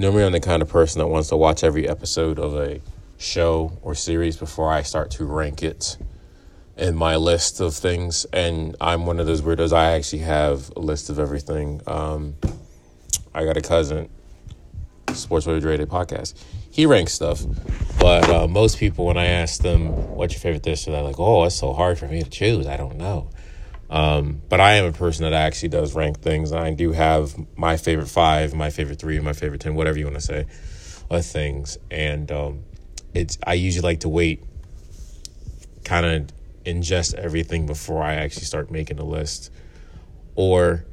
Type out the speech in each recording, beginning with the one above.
Normally, I'm the kind of person that wants to watch every episode of a show or series before I start to rank it in my list of things. And I'm one of those weirdos. I actually have a list of everything. Um, I got a cousin, Sports Rated podcast. He ranks stuff, but uh, most people, when I ask them, "What's your favorite dish?" they're like, "Oh, it's so hard for me to choose. I don't know." Um, but I am a person that actually does rank things. I do have my favorite five, my favorite three, my favorite ten, whatever you want to say, of things. And um, it's I usually like to wait, kind of ingest everything before I actually start making a list, or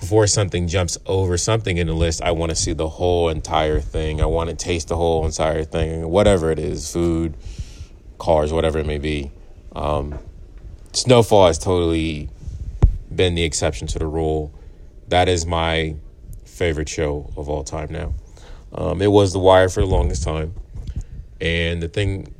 before something jumps over something in the list. I want to see the whole entire thing. I want to taste the whole entire thing, whatever it is, food, cars, whatever it may be. Um, Snowfall has totally been the exception to the rule. That is my favorite show of all time now. Um, it was The Wire for the longest time. And the thing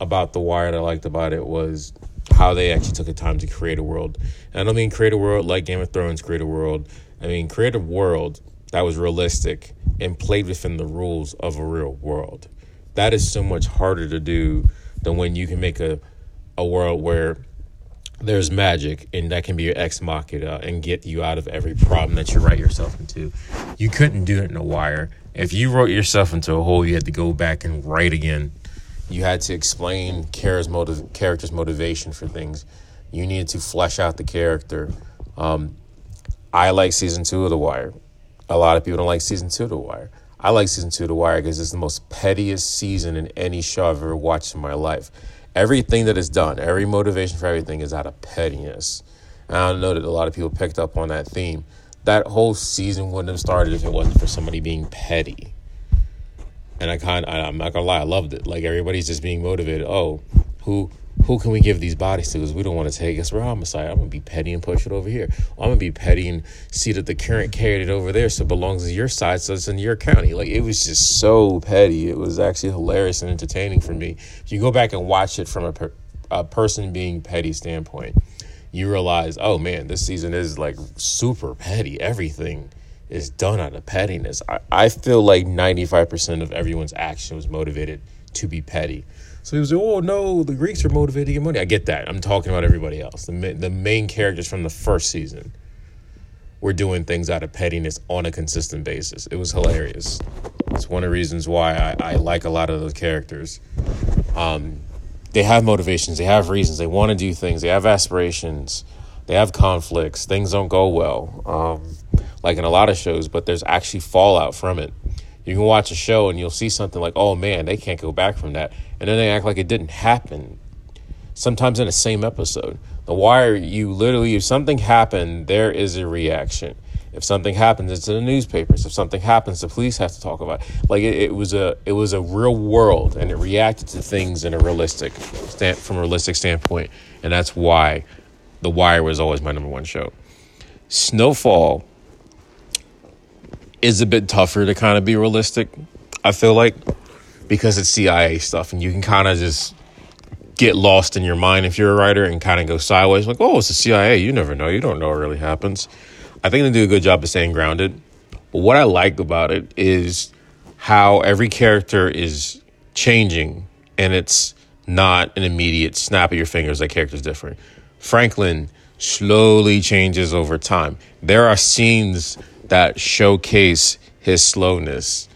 about The Wire that I liked about it was how they actually took the time to create a world. And I don't mean create a world like Game of Thrones create a world. I mean create a world that was realistic and played within the rules of a real world. That is so much harder to do than when you can make a, a world where there's magic and that can be your ex machina and get you out of every problem that you write yourself into. You couldn't do it in a wire. If you wrote yourself into a hole, you had to go back and write again. You had to explain character's, motiv- character's motivation for things. You needed to flesh out the character. Um, I like season two of The Wire. A lot of people don't like season two of The Wire. I like season two of The Wire because it's the most pettiest season in any show I've ever watched in my life everything that is done, every motivation for everything is out of pettiness. And I know that a lot of people picked up on that theme. That whole season wouldn't have started if it wasn't for somebody being petty. And I kind I'm not gonna lie, I loved it. Like everybody's just being motivated. Oh, who who can we give these bodies to? Because we don't want to take us. We're homicide. I'm gonna be petty and push it over here. I'm gonna be petty and see that the current carried it over there, so it belongs to your side, so it's in your county. Like it was just so petty. It was actually hilarious and entertaining for me. If you go back and watch it from a, per, a person being petty standpoint, you realize, oh man, this season is like super petty. Everything is done out of pettiness. I, I feel like 95% of everyone's action was motivated to be petty. So he was like, oh no, the Greeks are motivated to get money. I get that. I'm talking about everybody else. The, the main characters from the first season were doing things out of pettiness on a consistent basis. It was hilarious. It's one of the reasons why I, I like a lot of those characters. Um, they have motivations, they have reasons, they want to do things, they have aspirations, they have conflicts, things don't go well, um, like in a lot of shows, but there's actually fallout from it. You can watch a show and you'll see something like, oh man, they can't go back from that. And then they act like it didn't happen. Sometimes in the same episode. The Wire, you literally, if something happened, there is a reaction. If something happens, it's in the newspapers. If something happens, the police have to talk about it. Like it, it was a, it was a real world, and it reacted to things in a realistic, stand, from a realistic standpoint, and that's why, The Wire was always my number one show. Snowfall is a bit tougher to kind of be realistic. I feel like because it's CIA stuff, and you can kind of just get lost in your mind if you're a writer and kind of go sideways. Like, oh, it's the CIA. You never know. You don't know what really happens. I think they do a good job of staying grounded. But what I like about it is how every character is changing, and it's not an immediate snap of your fingers. That character's different. Franklin slowly changes over time. There are scenes that showcase his slowness.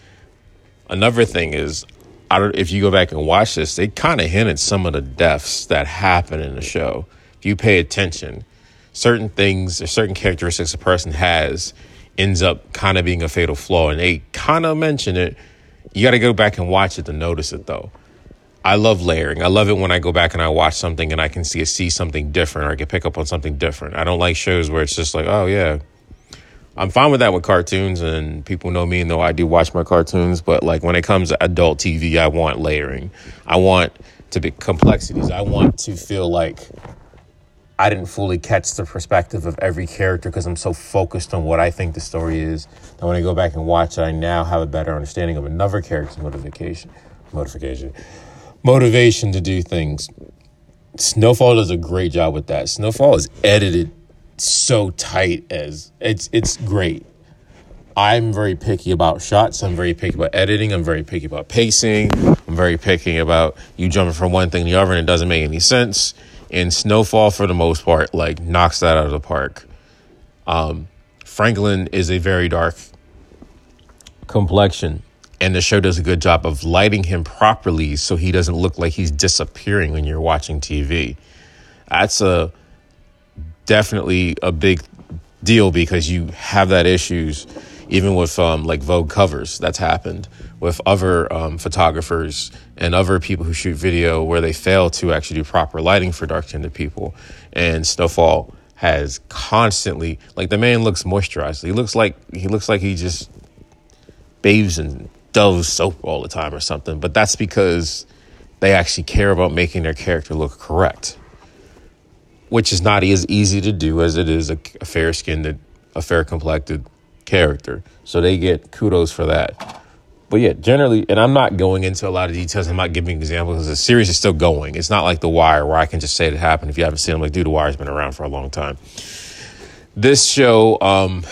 Another thing is, I don't, if you go back and watch this, they kind of hint at some of the deaths that happen in the show. If you pay attention, certain things or certain characteristics a person has ends up kind of being a fatal flaw, and they kind of mention it. You got to go back and watch it to notice it, though. I love layering. I love it when I go back and I watch something and I can see see something different or I can pick up on something different. I don't like shows where it's just like, oh yeah, I'm fine with that with cartoons, and people know me and know I do watch my cartoons. But like when it comes to adult TV, I want layering. I want to be complexities. I want to feel like I didn't fully catch the perspective of every character because I'm so focused on what I think the story is. And when I go back and watch it, I now have a better understanding of another character's motivation, motivation, motivation to do things. Snowfall does a great job with that. Snowfall is edited so tight as it's it's great. I'm very picky about shots. I'm very picky about editing. I'm very picky about pacing. I'm very picky about you jumping from one thing to the other and it doesn't make any sense. And Snowfall, for the most part, like knocks that out of the park. Um, Franklin is a very dark complexion, and the show does a good job of lighting him properly so he doesn't look like he's disappearing when you're watching TV. That's a definitely a big deal because you have that issues even with um, like Vogue covers. That's happened with other um, photographers and other people who shoot video where they fail to actually do proper lighting for dark skinned people. And Snowfall has constantly like the man looks moisturized. He looks like he looks like he just bathes in Dove soap all the time or something. But that's because they actually care about making their character look correct, which is not as easy to do as it is a, a fair skinned, a fair complected character. So they get kudos for that. But yeah, generally, and I'm not going into a lot of details. I'm not giving examples because the series is still going. It's not like The Wire where I can just say it happened. If you haven't seen it, I'm like, dude, The Wire's been around for a long time. This show, um,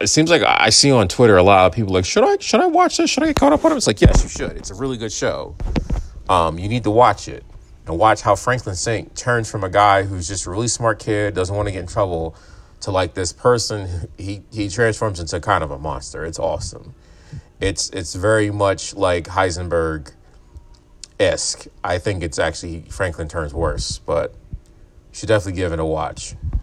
it seems like I see on Twitter a lot of people like, should I should I watch this? Should I get caught up on it? It's like, yes, you should. It's a really good show. Um, you need to watch it and watch how Franklin Saint turns from a guy who's just a really smart kid, doesn't want to get in trouble, to like this person. He he transforms into kind of a monster. It's awesome. It's it's very much like Heisenberg esque. I think it's actually Franklin turns worse, but should definitely give it a watch.